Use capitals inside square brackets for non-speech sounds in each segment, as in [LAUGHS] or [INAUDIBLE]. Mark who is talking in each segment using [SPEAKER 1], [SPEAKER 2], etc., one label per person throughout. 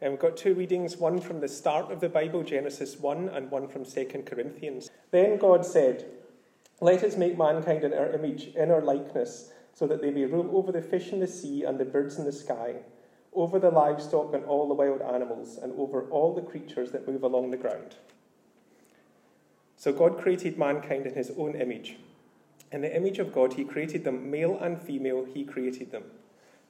[SPEAKER 1] And we've got two readings, one from the start of the Bible, Genesis 1, and one from 2 Corinthians. Then God said, Let us make mankind in our image, in our likeness, so that they may rule over the fish in the sea and the birds in the sky, over the livestock and all the wild animals, and over all the creatures that move along the ground. So God created mankind in his own image. In the image of God, he created them, male and female, he created them.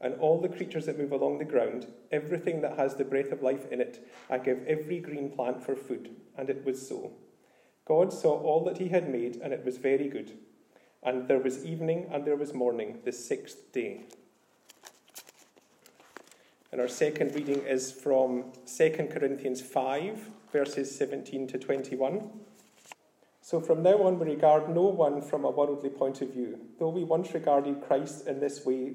[SPEAKER 1] and all the creatures that move along the ground, everything that has the breath of life in it, I give every green plant for food. And it was so. God saw all that he had made, and it was very good. And there was evening and there was morning, the sixth day. And our second reading is from 2 Corinthians 5, verses 17 to 21. So from now on, we regard no one from a worldly point of view. Though we once regarded Christ in this way,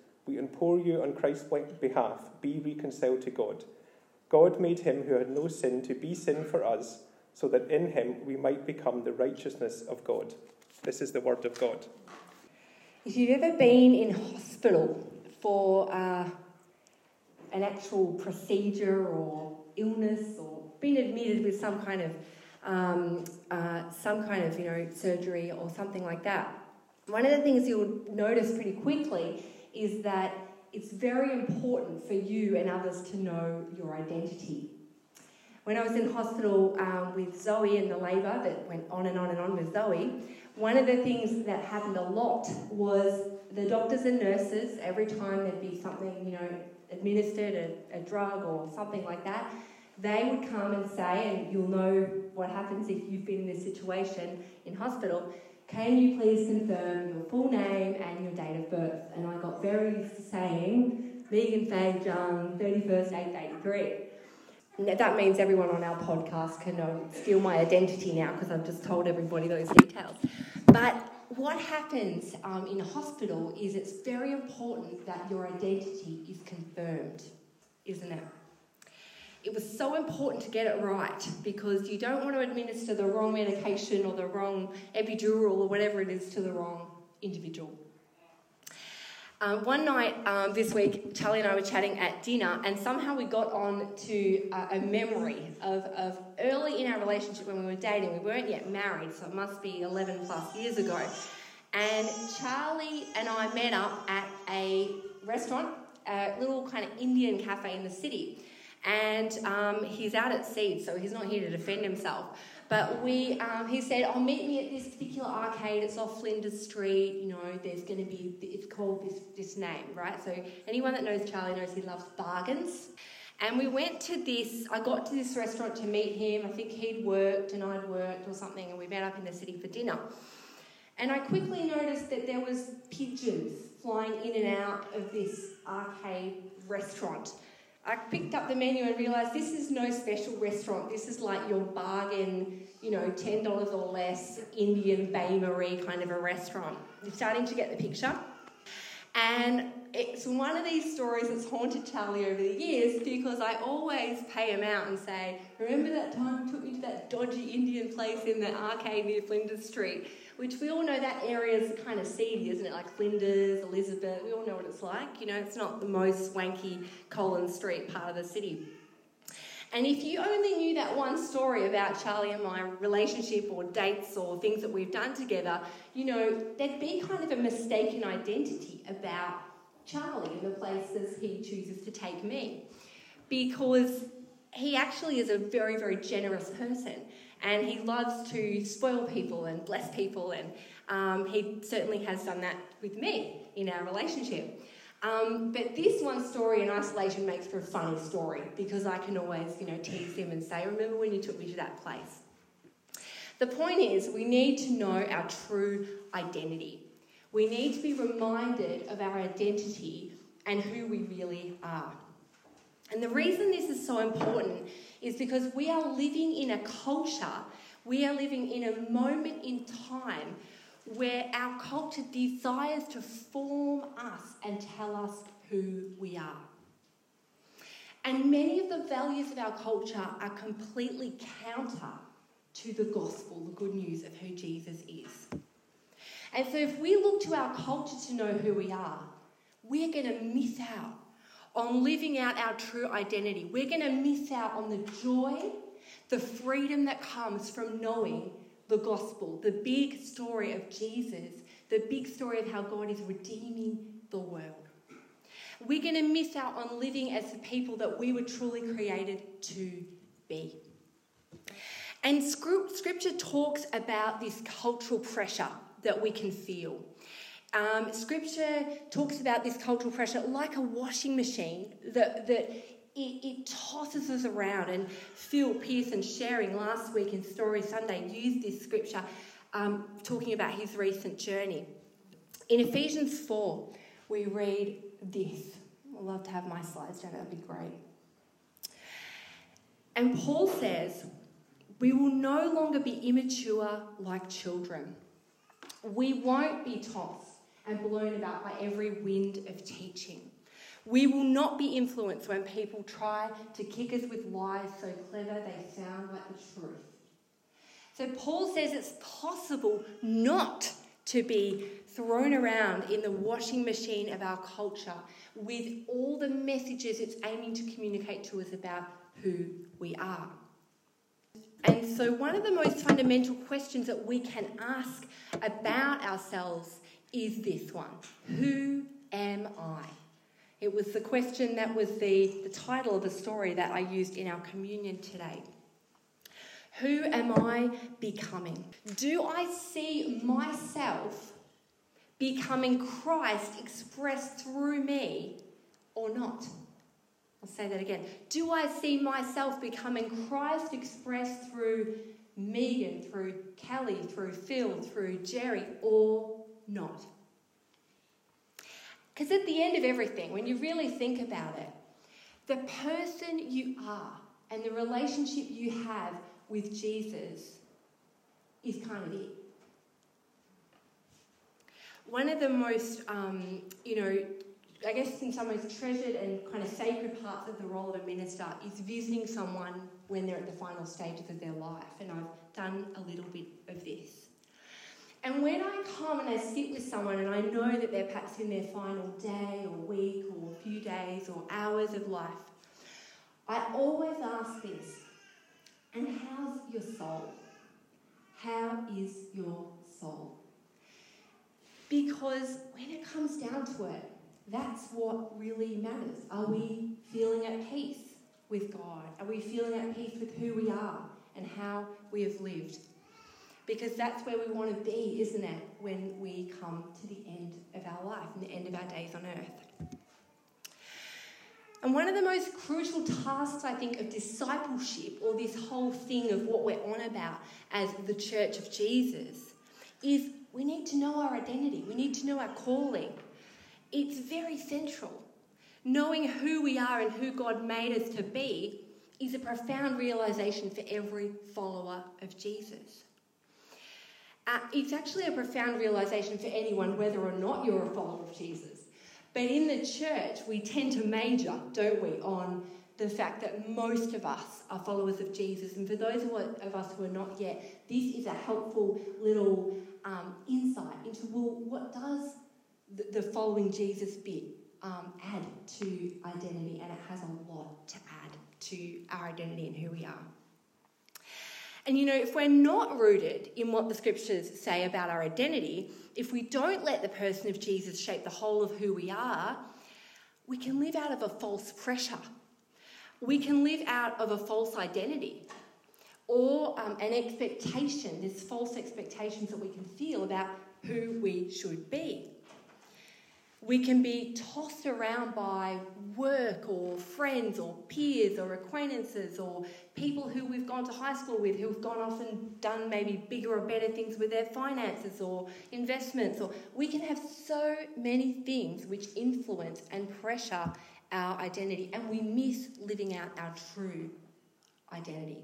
[SPEAKER 1] We implore you on Christ's behalf, be reconciled to God. God made him who had no sin to be sin for us, so that in him we might become the righteousness of God. This is the word of God.
[SPEAKER 2] If you've ever been in hospital for uh, an actual procedure or illness, or been admitted with some kind of um, uh, some kind of you know surgery or something like that, one of the things you'll notice pretty quickly is that it's very important for you and others to know your identity. When I was in hospital um, with Zoe and the labour that went on and on and on with Zoe, one of the things that happened a lot was the doctors and nurses, every time there'd be something, you know, administered, a, a drug or something like that, they would come and say, and you'll know what happens if you've been in this situation in hospital, can you please confirm your full name and your date of birth? And I got very saying Megan Faye Jung, 31st, 883. That means everyone on our podcast can know, steal my identity now because I've just told everybody those details. But what happens um, in a hospital is it's very important that your identity is confirmed, isn't it? It was so important to get it right because you don't want to administer the wrong medication or the wrong epidural or whatever it is to the wrong individual. Um, one night um, this week, Charlie and I were chatting at dinner, and somehow we got on to uh, a memory of, of early in our relationship when we were dating. We weren't yet married, so it must be 11 plus years ago. And Charlie and I met up at a restaurant, a little kind of Indian cafe in the city and um, he's out at sea, so he's not here to defend himself. But we, um, he said, "Oh, meet me at this particular arcade. It's off Flinders Street. You know, there's going to be. It's called this this name, right? So anyone that knows Charlie knows he loves bargains." And we went to this. I got to this restaurant to meet him. I think he'd worked and I'd worked or something, and we met up in the city for dinner. And I quickly noticed that there was pigeons flying in and out of this arcade restaurant. I picked up the menu and realised this is no special restaurant. This is like your bargain, you know, $10 or less Indian Bain Marie kind of a restaurant. You're starting to get the picture. And it's one of these stories that's haunted Charlie over the years because I always pay him out and say, Remember that time you took me to that dodgy Indian place in the arcade near Flinders Street? which we all know that area is kind of seedy, isn't it? Like Flinders, Elizabeth, we all know what it's like. You know, it's not the most swanky Collins Street part of the city. And if you only knew that one story about Charlie and my relationship or dates or things that we've done together, you know, there'd be kind of a mistaken identity about Charlie and the places he chooses to take me. Because he actually is a very, very generous person and he loves to spoil people and bless people and Um, he certainly has done that with me in our relationship. Um, but this one story in isolation makes for a funny story because I can always, you know, tease him and say, "Remember when you took me to that place?" The point is, we need to know our true identity. We need to be reminded of our identity and who we really are. And the reason this is so important is because we are living in a culture, we are living in a moment in time where our culture desires to form us and tell us who we are. And many of the values of our culture are completely counter to the gospel, the good news of who Jesus is. And so, if we look to our culture to know who we are, we're going to miss out on living out our true identity. We're going to miss out on the joy, the freedom that comes from knowing the gospel, the big story of Jesus, the big story of how God is redeeming the world. We're going to miss out on living as the people that we were truly created to be. And scripture talks about this cultural pressure that we can feel. Um, scripture talks about this cultural pressure like a washing machine that, that it, it, tosses us around. And Phil Pearson, sharing last week in Story Sunday, used this scripture um, talking about his recent journey. In Ephesians 4, we read this. I'd love to have my slides down, that'd be great. And Paul says, We will no longer be immature like children. We won't be tossed and blown about by every wind of teaching. We will not be influenced when people try to kick us with lies so clever they sound like the truth. So, Paul says it's possible not to be thrown around in the washing machine of our culture with all the messages it's aiming to communicate to us about who we are. And so, one of the most fundamental questions that we can ask about ourselves is this one Who am I? It was the question that was the, the title of the story that I used in our communion today. Who am I becoming? Do I see myself becoming Christ expressed through me or not? I'll say that again. Do I see myself becoming Christ expressed through Megan, through Kelly, through Phil, through Jerry, or not. Because at the end of everything, when you really think about it, the person you are and the relationship you have with Jesus is kind of it. One of the most, um, you know, I guess in some ways treasured and kind of sacred parts of the role of a minister is visiting someone when they're at the final stages of their life. And I've done a little bit of this. And when I come and I sit with someone and I know that they're perhaps in their final day or week or a few days or hours of life, I always ask this and how's your soul? How is your soul? Because when it comes down to it, that's what really matters. Are we feeling at peace with God? Are we feeling at peace with who we are and how we have lived? Because that's where we want to be, isn't it, when we come to the end of our life and the end of our days on earth. And one of the most crucial tasks, I think, of discipleship, or this whole thing of what we're on about as the church of Jesus, is we need to know our identity. We need to know our calling. It's very central. Knowing who we are and who God made us to be is a profound realization for every follower of Jesus. Uh, it's actually a profound realization for anyone, whether or not you're a follower of Jesus. But in the church, we tend to major, don't we, on the fact that most of us are followers of Jesus. And for those of us who are not yet, this is a helpful little um, insight into well, what does the, following Jesus bit um, add to identity? And it has a lot to add to our identity and who we are. And you know, if we're not rooted in what the scriptures say about our identity, if we don't let the person of Jesus shape the whole of who we are, we can live out of a false pressure. We can live out of a false identity or um, an expectation, there's false expectations that we can feel about who we should be. We can be tossed around by work or friends or peers or acquaintances or people who we've gone to high school with who've gone off and done maybe bigger or better things with their finances or investments or we can have so many things which influence and pressure our identity and we miss living out our true identity.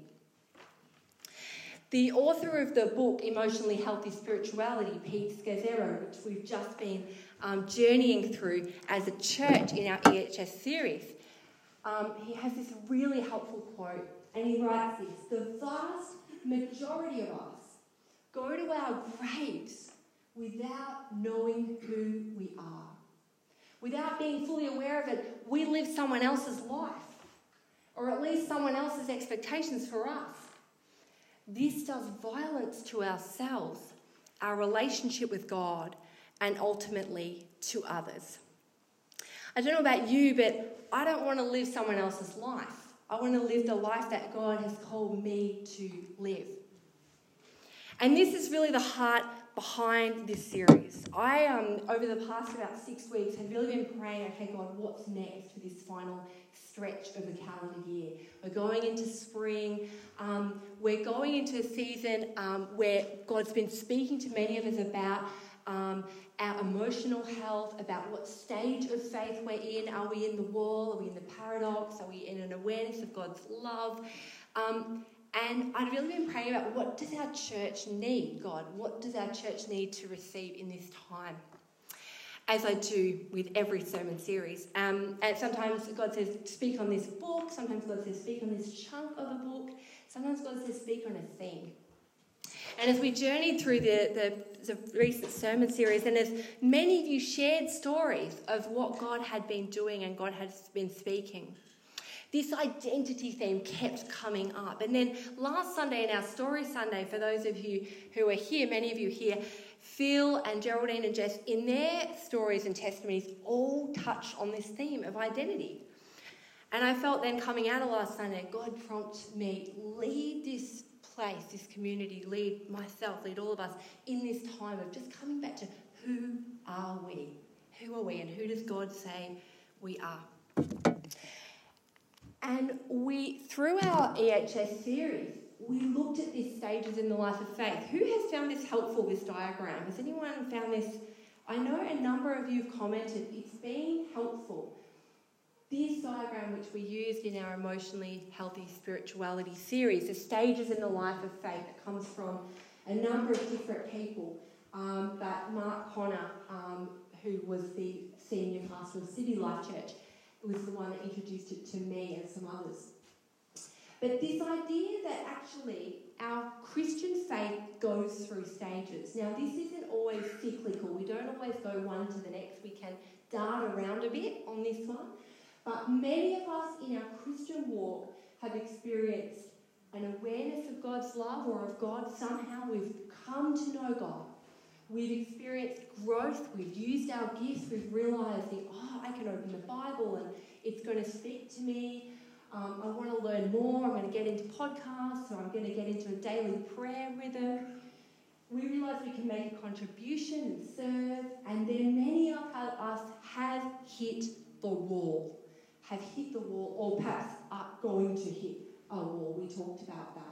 [SPEAKER 2] The author of the book Emotionally Healthy Spirituality, Pete Scazzero, which we've just been um, journeying through as a church in our EHS series, um, he has this really helpful quote, and he writes this The vast majority of us go to our graves without knowing who we are. Without being fully aware of it, we live someone else's life, or at least someone else's expectations for us. This does violence to ourselves, our relationship with God, and ultimately to others. I don't know about you, but I don't want to live someone else's life. I want to live the life that God has called me to live. And this is really the heart behind this series. I, um, over the past about six weeks, have really been praying, okay, God, what's next for this final stretch of the calendar year? We're going into spring. Um, we're going into a season um, where God's been speaking to many of us about um, our emotional health, about what stage of faith we're in. Are we in the wall? Are we in the paradox? Are we in an awareness of God's love? Um, and I've really been praying about what does our church need, God? What does our church need to receive in this time? As I do with every sermon series. Um, and sometimes God says, speak on this book. Sometimes God says, speak on this chunk of a book. Sometimes God says, speak on a theme. And as we journeyed through the, the, the, recent sermon series, and as many of you shared stories of what God had been doing and God has been speaking, this identity theme kept coming up. And then last Sunday, in our Story Sunday, for those of you who are here, many of you here, Phil and Geraldine and Jess, in their stories and testimonies, all touch on this theme of identity. And I felt then coming out of last Sunday, God prompted me, lead this place, this community, lead myself, lead all of us in this time of just coming back to who are we? Who are we? And who does God say we are? And we, through our EHS series, we looked at these stages in the life of faith. Who has found this helpful, this diagram? Has anyone found this? I know a number of you have commented, it's been helpful. This diagram, which we used in our emotionally healthy spirituality series, the stages in the life of faith, that comes from a number of different people. Um, but Mark Conner, um, who was the senior pastor of City Life Church, was the one that introduced it to me and some others. But this idea that actually our Christian faith goes through stages. Now, this isn't always cyclical. We don't always go one to the next. We can dart around a bit on this one. But many of us in our Christian walk have experienced an awareness of God's love or of God. Somehow we've come to know God. We've experienced growth. We've used our gifts. We've realised, oh, I can open the Bible and it's going to speak to me. Um, I want to learn more. I'm going to get into podcasts or I'm going to get into a daily prayer rhythm. We realise we can make a contribution and serve. And then many of us have hit the wall, have hit the wall, or perhaps are going to hit a wall. We talked about that.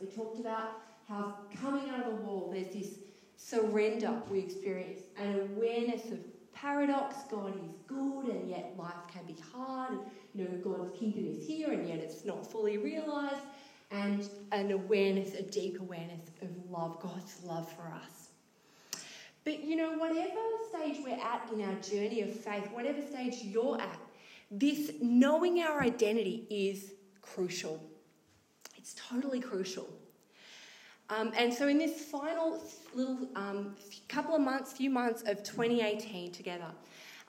[SPEAKER 2] We talked about how coming out of the wall, there's this surrender we experience, an awareness of paradox. God is good, and yet life can be hard. And, you know, God's kingdom is here, and yet it's not fully realized. And an awareness, a deep awareness of love, God's love for us. But you know, whatever stage we're at in our journey of faith, whatever stage you're at, this knowing our identity is crucial. It's totally crucial. Um, and so, in this final little um, couple of months, few months of 2018 together,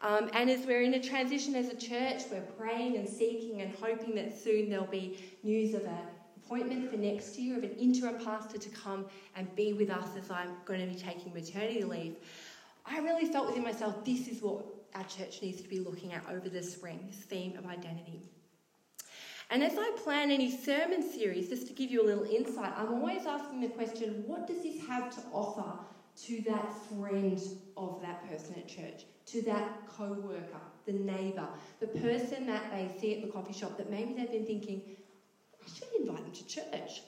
[SPEAKER 2] um, and as we're in a transition as a church, we're praying and seeking and hoping that soon there'll be news of an appointment for next year of an interim pastor to come and be with us as I'm going to be taking maternity leave. I really felt within myself this is what our church needs to be looking at over the spring this theme of identity. And as I plan any sermon series, just to give you a little insight, I'm always asking the question what does this have to offer to that friend of that person at church, to that co worker, the neighbour, the person that they see at the coffee shop that maybe they've been thinking, I should invite them to church.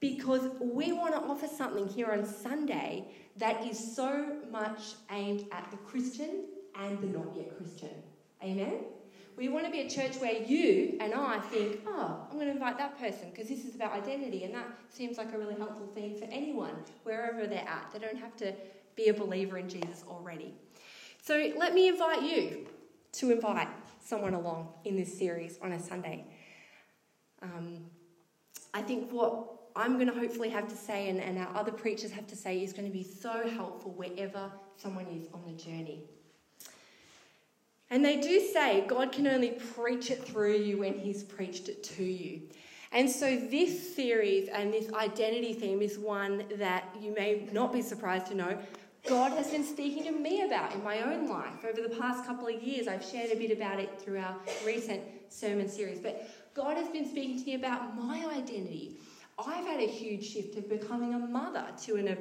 [SPEAKER 2] Because we want to offer something here on Sunday that is so much aimed at the Christian and the not yet Christian. Amen? We want to be a church where you and I think, oh, I'm going to invite that person because this is about identity, and that seems like a really helpful thing for anyone, wherever they're at. They don't have to be a believer in Jesus already. So let me invite you to invite someone along in this series on a Sunday. Um, I think what I'm going to hopefully have to say, and, and our other preachers have to say, is going to be so helpful wherever someone is on the journey. And they do say God can only preach it through you when He's preached it to you. And so, this series and this identity theme is one that you may not be surprised to know God has been speaking to me about in my own life. Over the past couple of years, I've shared a bit about it through our recent sermon series. But God has been speaking to me about my identity. I've had a huge shift of becoming a mother to an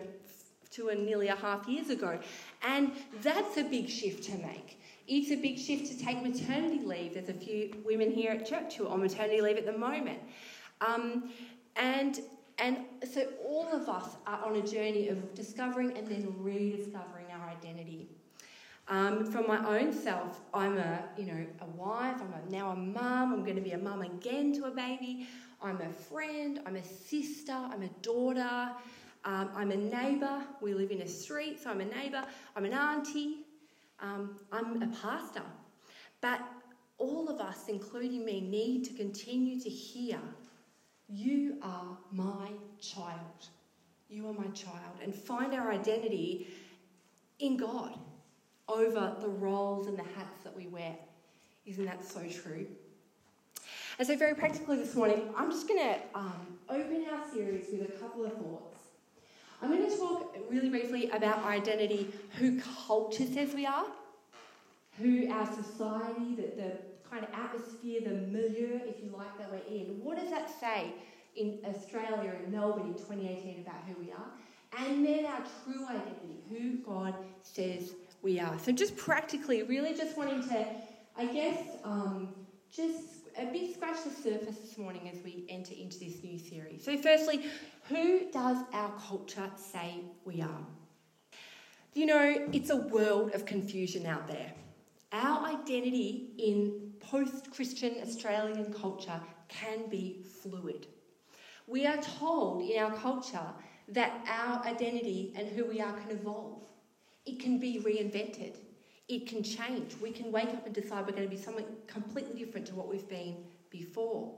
[SPEAKER 2] to a nearly a half years ago, and that's a big shift to make. It's a big shift to take maternity leave. There's a few women here at church who are on maternity leave at the moment. Um, and, and so all of us are on a journey of discovering and then rediscovering our identity. Um, from my own self, I'm a you know a wife. I'm a, now a mum. I'm going to be a mum again to a baby. I'm a friend. I'm a sister. I'm a daughter. Um, I'm a neighbour. We live in a street, so I'm a neighbour. I'm an auntie. Um, I'm a pastor. But all of us, including me, need to continue to hear you are my child. You are my child. And find our identity in God over the roles and the hats that we wear. Isn't that so true? And so, very practically this morning, I'm just going to um, open our series with a couple of thoughts. I'm going to talk really briefly about identity, who culture says we are, who our society, the, the kind of atmosphere, the milieu, if you like, that we're in. What does that say in Australia and Melbourne in 2018 about who we are? And then our true identity, who God says we are. So, just practically, really just wanting to, I guess, um, just a bit scratch the surface this morning as we enter into this new series. So, firstly, who does our culture say we are? You know, it's a world of confusion out there. Our identity in post Christian Australian culture can be fluid. We are told in our culture that our identity and who we are can evolve, it can be reinvented, it can change. We can wake up and decide we're going to be something completely different to what we've been before.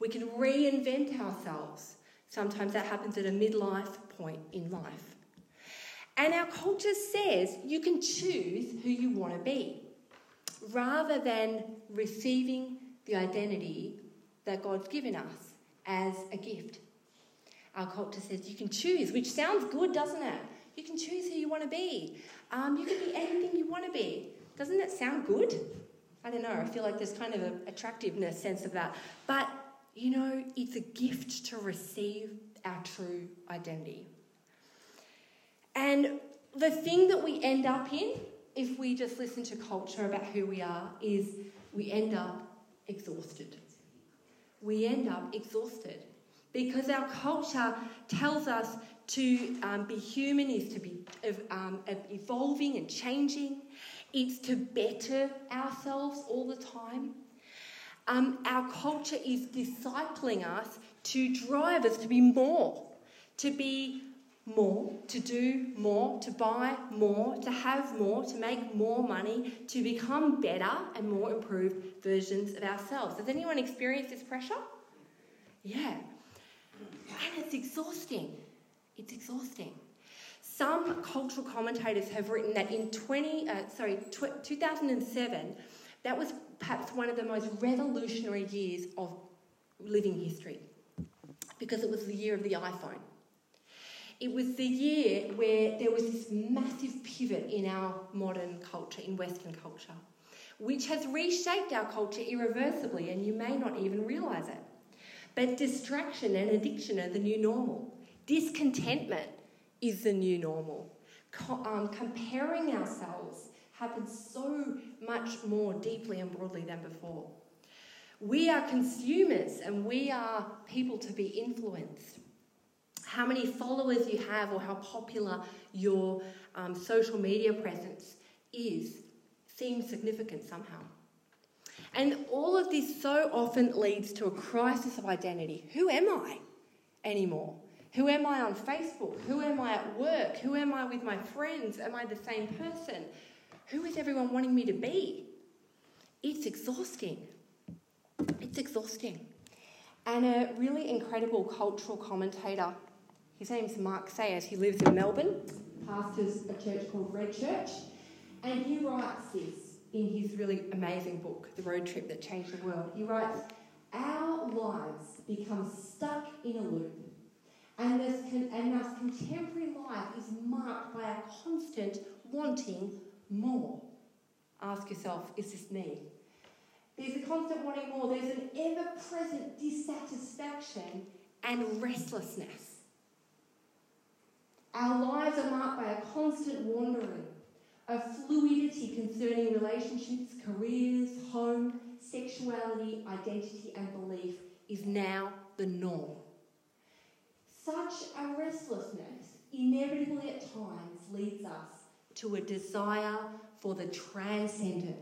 [SPEAKER 2] We can reinvent ourselves. Sometimes that happens at a midlife point in life. And our culture says you can choose who you want to be rather than receiving the identity that God's given us as a gift. Our culture says you can choose, which sounds good, doesn't it? You can choose who you want to be. Um, you can be anything you want to be. Doesn't that sound good? I don't know. I feel like there's kind of an attractiveness sense of that. But, you know, it's a gift to receive our true identity. And the thing that we end up in, if we just listen to culture about who we are, is we end up exhausted. We end up exhausted because our culture tells us to um, be human is to be um, evolving and changing. It's to better ourselves all the time. Um, our culture is discipling us to drive us to be more, to be more, to do more, to buy more, to have more, to make more money, to become better and more improved versions of ourselves. Has anyone experienced this pressure? Yeah. And it's exhausting. It's exhausting. Some cultural commentators have written that in 20, uh, sorry, tw- 2007, that was perhaps one of the most revolutionary years of living history because it was the year of the iPhone. It was the year where there was this massive pivot in our modern culture, in Western culture, which has reshaped our culture irreversibly, and you may not even realise it. But distraction and addiction are the new normal. Discontentment is the new normal. Co- um, comparing ourselves happens so much more deeply and broadly than before. We are consumers and we are people to be influenced. How many followers you have or how popular your um, social media presence is seems significant somehow. And all of this so often leads to a crisis of identity. Who am I anymore? Who am I on Facebook? Who am I at work? Who am I with my friends? Am I the same person? Who is everyone wanting me to be? It's exhausting. It's exhausting. And a really incredible cultural commentator, his name's Mark Sayers, he lives in Melbourne, pastors a church called Red Church, and he writes this in his really amazing book, The Road Trip That Changed the World. He writes, Our lives become stuck in a loop, and, this con- and thus contemporary life is marked by a constant wanting more. Ask yourself, is this me? There's a constant wanting more. There's an ever present dissatisfaction and restlessness. Our lives are marked by a constant wandering, a fluidity concerning relationships, careers, home, sexuality, identity, and belief is now the norm. Such a restlessness inevitably at times leads us to a desire for the transcendent.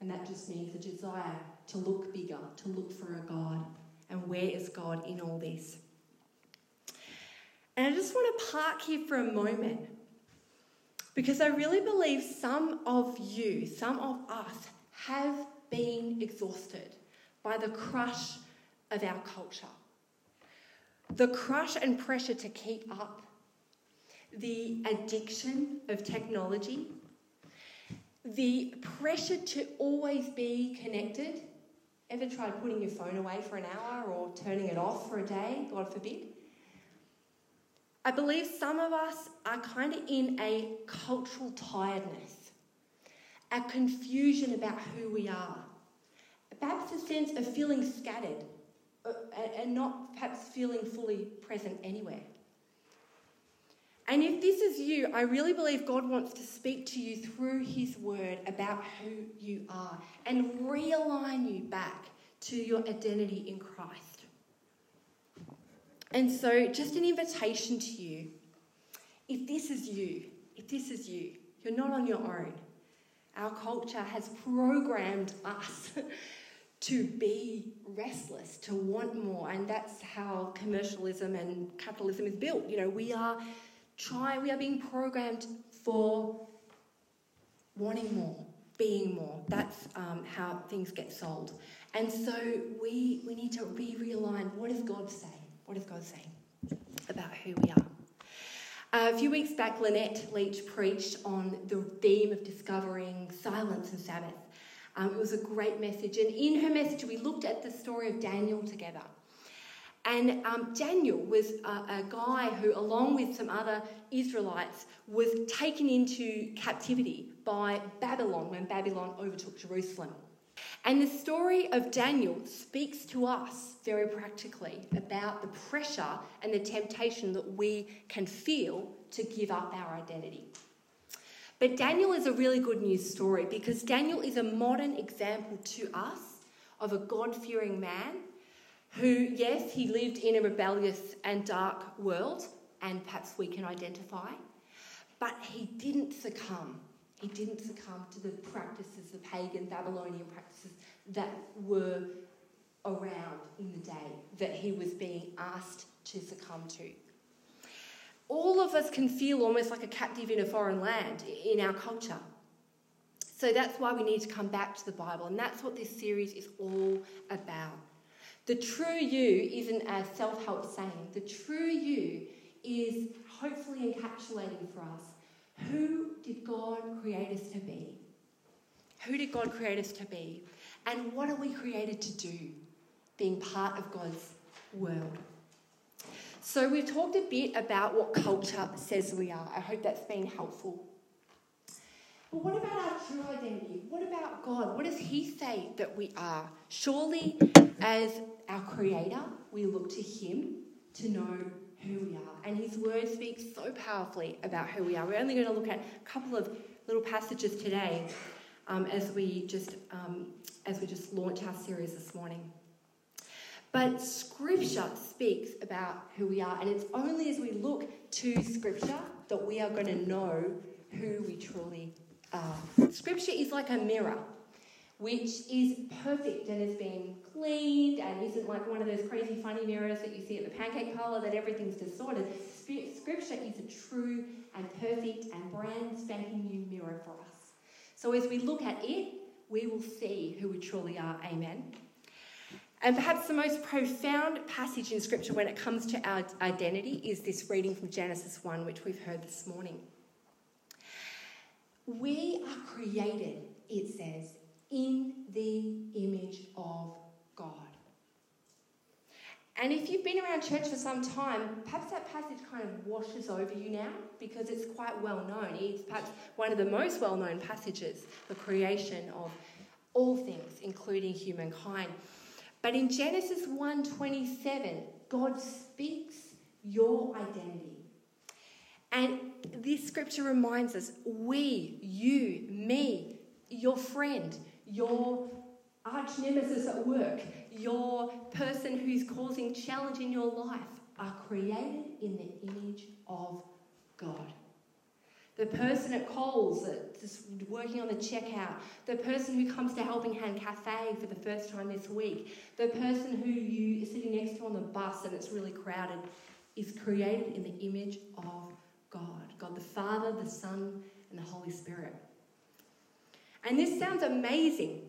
[SPEAKER 2] And that just means a desire to look bigger, to look for a God. And where is God in all this? And I just want to park here for a moment because I really believe some of you, some of us, have been exhausted by the crush of our culture. The crush and pressure to keep up, the addiction of technology, the pressure to always be connected. Ever tried putting your phone away for an hour or turning it off for a day, God forbid? I believe some of us are kind of in a cultural tiredness, a confusion about who we are, perhaps a sense of feeling scattered uh, and not perhaps feeling fully present anywhere. And if this is you, I really believe God wants to speak to you through His word about who you are and realign you back to your identity in Christ. And so, just an invitation to you if this is you, if this is you, you're not on your own. Our culture has programmed us [LAUGHS] to be restless, to want more, and that's how commercialism and capitalism is built. You know, we are trying, we are being programmed for wanting more, being more. That's um, how things get sold. And so we, we need to be realigned. What does God say? What does God say about who we are? Uh, a few weeks back, Lynette Leach preached on the theme of discovering silence and Sabbath. Um, it was a great message. And in her message, we looked at the story of Daniel together. And um, Daniel was a, a, guy who, along with some other Israelites, was taken into captivity by Babylon when Babylon overtook Jerusalem. And the story of Daniel speaks to us very practically about the pressure and the temptation that we can feel to give up our identity. But Daniel is a really good news story because Daniel is a modern example to us of a God fearing man who, yes, he lived in a rebellious and dark world, and perhaps we can identify, but he didn't succumb. He didn't succumb to the practices, the pagan Babylonian practices that were around in the day that he was being asked to succumb to. All of us can feel almost like a captive in a foreign land in our culture. So that's why we need to come back to the Bible, and that's what this series is all about. The true you isn't a self help saying, the true you is hopefully encapsulating for us who did God create us to be? Who did God create us to be? And what are we created to do, being part of God's world? So, we've talked a bit about what culture says we are. I hope that's been helpful. But what about our true identity? What about God? What does He say that we are? Surely, as our Creator, we look to Him to know who we are. And his word speaks so powerfully about who we are. We're only going to look at a couple of little passages today um, as we just um, as we just launch our series this morning. But Scripture speaks about who we are, and it's only as we look to Scripture that we are going to know who we truly are. Scripture is like a mirror, which is perfect and has been cleaned and isn't like one of those crazy funny mirrors that you see at the pancake parlor that everything's distorted. Scripture is a true and perfect and brand spanking new mirror for us. So as we look at it, we will see who we truly are. Amen. And perhaps the most profound passage in Scripture when it comes to our identity is this reading from Genesis 1, which we've heard this morning. We are created, it says, in the image of God. And if you've been around church for some time, perhaps that passage kind of washes over you now because it's quite well known. It's perhaps one of the most well known passages, the creation of all things, including humankind. But in Genesis 1:27, God speaks your identity. And this scripture reminds us we, you, me, your friend, your arch nemesis at work, your person who's causing challenge in your life are created in the image of God. The person at Coles that's working on the checkout, the person who comes to Helping Hand Cafe for the first time this week, the person who you are sitting next to on the bus and it's really crowded, is created in the image of God. God the Father, the Son, and the Holy Spirit. And this sounds amazing,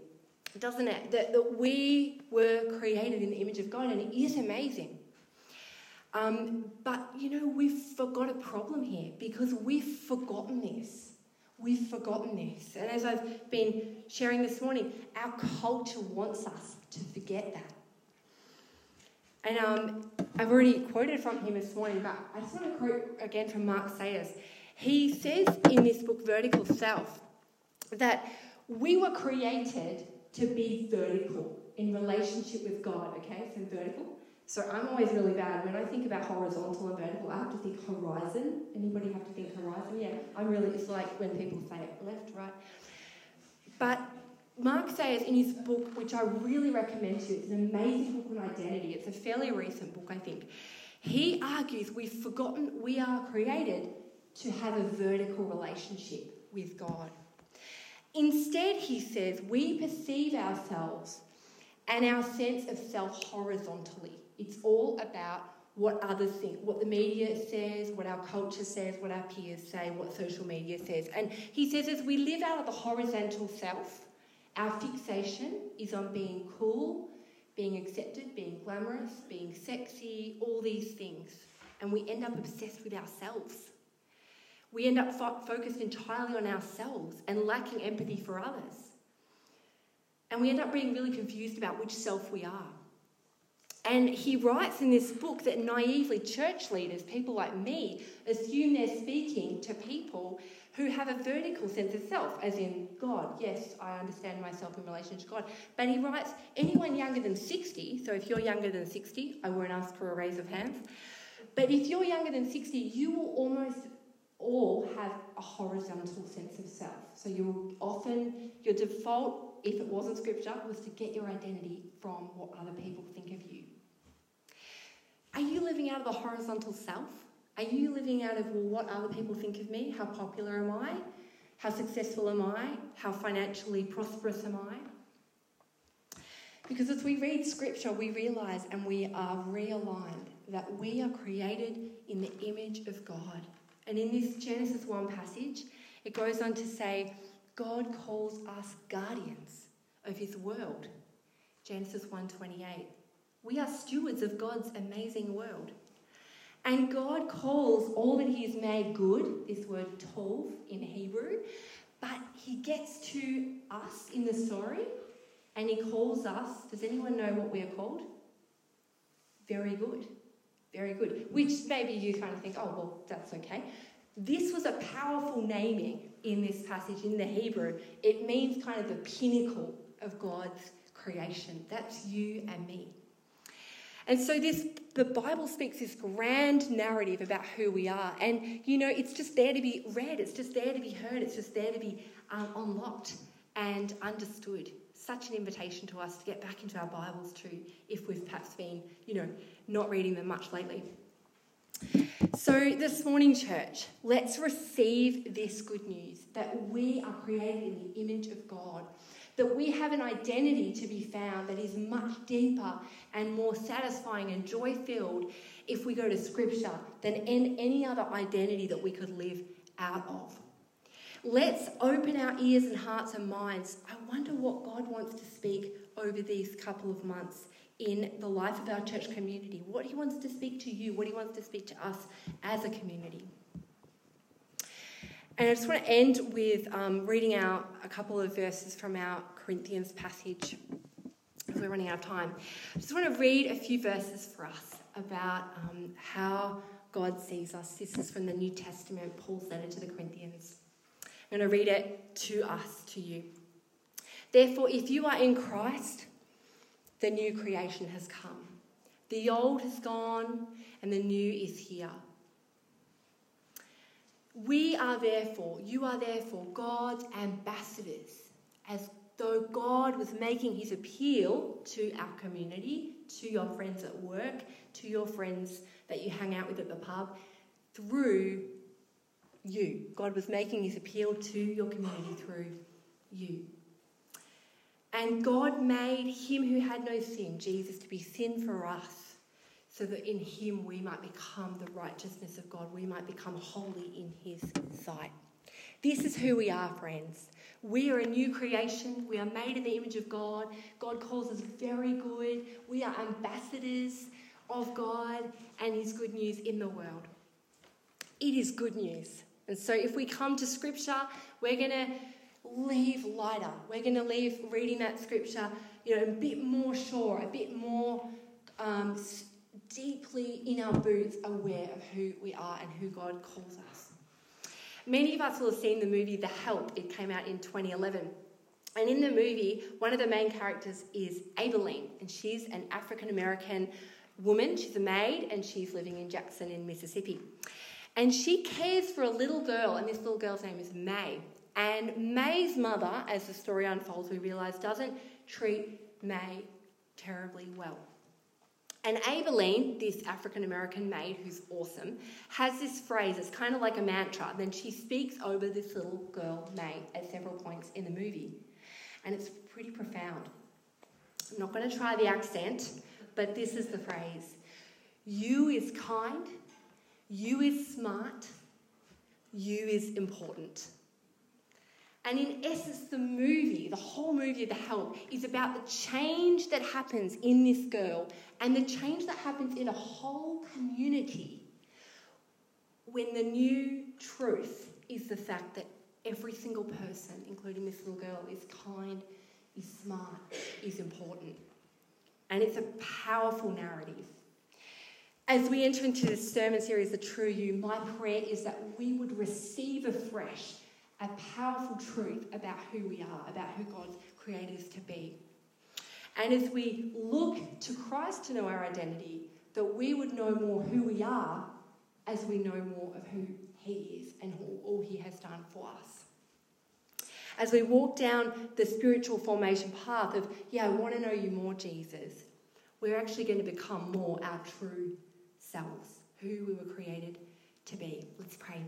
[SPEAKER 2] doesn't it? That, that we were created in the image of God, and it is amazing. Um, but, you know, we've forgot a problem here because we've forgotten this. We've forgotten this. And as I've been sharing this morning, our culture wants us to forget that. And um, I've already quoted from him this morning, but I just want to quote again from Mark Sayers. He says in this book, Vertical Self, that we were created to be vertical in relationship with God, okay? So vertical. So I'm always really bad when I think about horizontal and vertical. I have to think horizon. Anybody have to think horizon? Yeah, I'm really. It's like when people say left, right. But Mark Sayers in his book, which I really recommend to you, it's an amazing book on identity. It's a fairly recent book, I think. He argues we've forgotten we are created to have a vertical relationship with God. Instead, he says, we perceive ourselves and our sense of self horizontally. It's all about what others think, what the media says, what our culture says, what our peers say, what social media says. And he says as we live out of the horizontal self, our fixation is on being cool, being accepted, being glamorous, being sexy, all these things. And we end up obsessed with ourselves. We end up fo- focused entirely on ourselves and lacking empathy for others. And we end up being really confused about which self we are. And he writes in this book that naively church leaders, people like me, assume they're speaking to people who have a vertical sense of self, as in God. Yes, I understand myself in relation to God. But he writes anyone younger than 60, so if you're younger than 60, I won't ask for a raise of hands. But if you're younger than 60, you will almost all have a horizontal sense of self. So you'll often, your default, if it wasn't scripture, was to get your identity from what other people think of you. Are you living out of the horizontal self? Are you living out of, well, what other people think of me? How popular am I? How successful am I? How financially prosperous am I? Because as we read scripture, we realize and we are realigned that we are created in the image of God. And in this Genesis 1 passage, it goes on to say, God calls us guardians of his world. Genesis 1:28. We are stewards of God's amazing world. And God calls all that He has made good, this word tov in Hebrew, but He gets to us in the story and He calls us. Does anyone know what we are called? Very good. Very good. Which maybe you kind of think, oh, well, that's okay. This was a powerful naming in this passage in the Hebrew. It means kind of the pinnacle of God's creation. That's you and me. And so this the Bible speaks this grand narrative about who we are. And you know, it's just there to be read, it's just there to be heard, it's just there to be um, unlocked and understood. Such an invitation to us to get back into our Bibles too, if we've perhaps been, you know, not reading them much lately. So, this morning, church, let's receive this good news that we are created in the image of God, that we have an identity to be found that is much deeper and more satisfying and joy filled if we go to Scripture than in any other identity that we could live out of. Let's open our ears and hearts and minds. I wonder what God wants to speak over these couple of months in the life of our church community, what He wants to speak to you, what He wants to speak to us as a community. And I just want to end with um, reading out a couple of verses from our Corinthians passage. If we're running out of time, I just want to read a few verses for us about um, how God sees us. This is from the New Testament, Paul's letter to the Corinthians. I'm going to read it to us, to you. Therefore, if you are in Christ, the new creation has come. The old has gone, and the new is here. We are therefore, you are therefore God's ambassadors, as though God was making his appeal to our community, to your friends at work, to your friends that you hang out with at the pub, through you. God was making his appeal to your community through you. And God made him who had no sin, Jesus, to be sin for us, so that in him we might become the righteousness of God. We might become holy in his sight. This is who we are, friends. We are a new creation. We are made in the image of God. God calls us very good. We are ambassadors of God and his good news in the world. It is good news. And so if we come to Scripture, we're going to leave lighter. We're going to leave reading that Scripture, you know, a bit more sure, a bit more um, deeply in our boots, aware of who we are and who God calls us. Many of us will have seen the movie The Help. It came out in 2011. And in the movie, one of the main characters is Aibileen, and she's an African American woman. She's a maid, and she's living in Jackson in Mississippi. And she cares for a little girl, and this little girl's name is Mae. And Mae's mother, as the story unfolds, we realise doesn't treat Mae terribly well. And Aibileen, this African American maid who's awesome, has this phrase, it's kind of like a mantra. Then she speaks over this little girl, Mae, at several points in the movie. And it's pretty profound. I'm not going to try the accent, but this is the phrase You is kind, you is smart, you is important. And in essence, the movie, the whole movie The Help, is about the change that happens in this girl and the change that happens in a whole community when the new truth is the fact that every single person, including this little girl, is kind, is smart, is important. And it's a powerful narrative. As we enter into this sermon series, The True You, my prayer is that we would receive afresh a powerful truth about who we are, about who God's created us to be. And as we look to Christ to know our identity, that we would know more who we are as we know more of who He is and all He has done for us. As we walk down the spiritual formation path of, yeah, I want to know you more, Jesus, we're actually going to become more our true who we were created to be. Let's pray.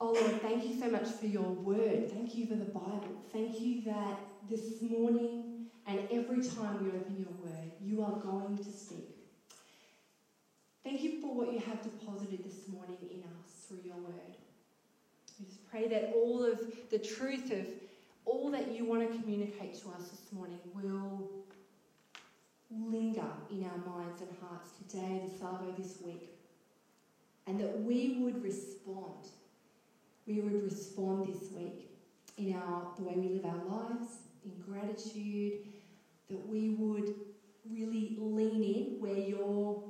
[SPEAKER 2] Oh Lord, thank you so much for your word. Thank you for the Bible. Thank you that this morning and every time we open your word, you are going to speak. Thank you for what you have deposited this morning in us through your word. We just pray that all of the truth of all that you want to communicate to us this morning will linger in our minds and hearts today, this Savo, this week, and that we would respond we would respond this week in our the way we live our lives, in gratitude, that we would really lean in where you're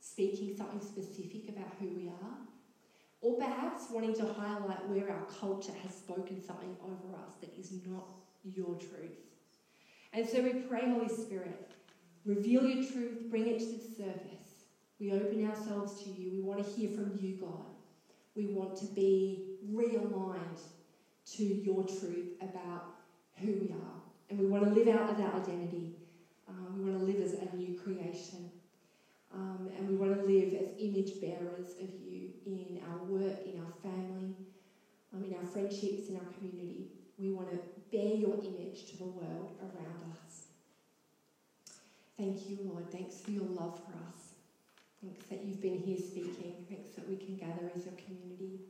[SPEAKER 2] speaking something specific about who we are, or perhaps wanting to highlight where our culture has spoken something over us that is not your truth. And so we pray, Holy Spirit, Reveal your truth, bring it to the surface. We open ourselves to you. We want to hear from you, God. We want to be realigned to your truth about who we are. And we want to live out of that identity. Um, we want to live as a new creation. Um, and we want to live as image bearers of you in our work, in our family, um, in our friendships, in our community. We want to bear your image to the world around us. Thank you, Lord. Thanks for your love for us. Thanks that you've been here speaking. Thanks that we can gather as a community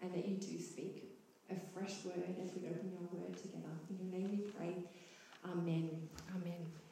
[SPEAKER 2] and that you do speak a fresh word as we open your word together. In your name we pray. Amen. Amen.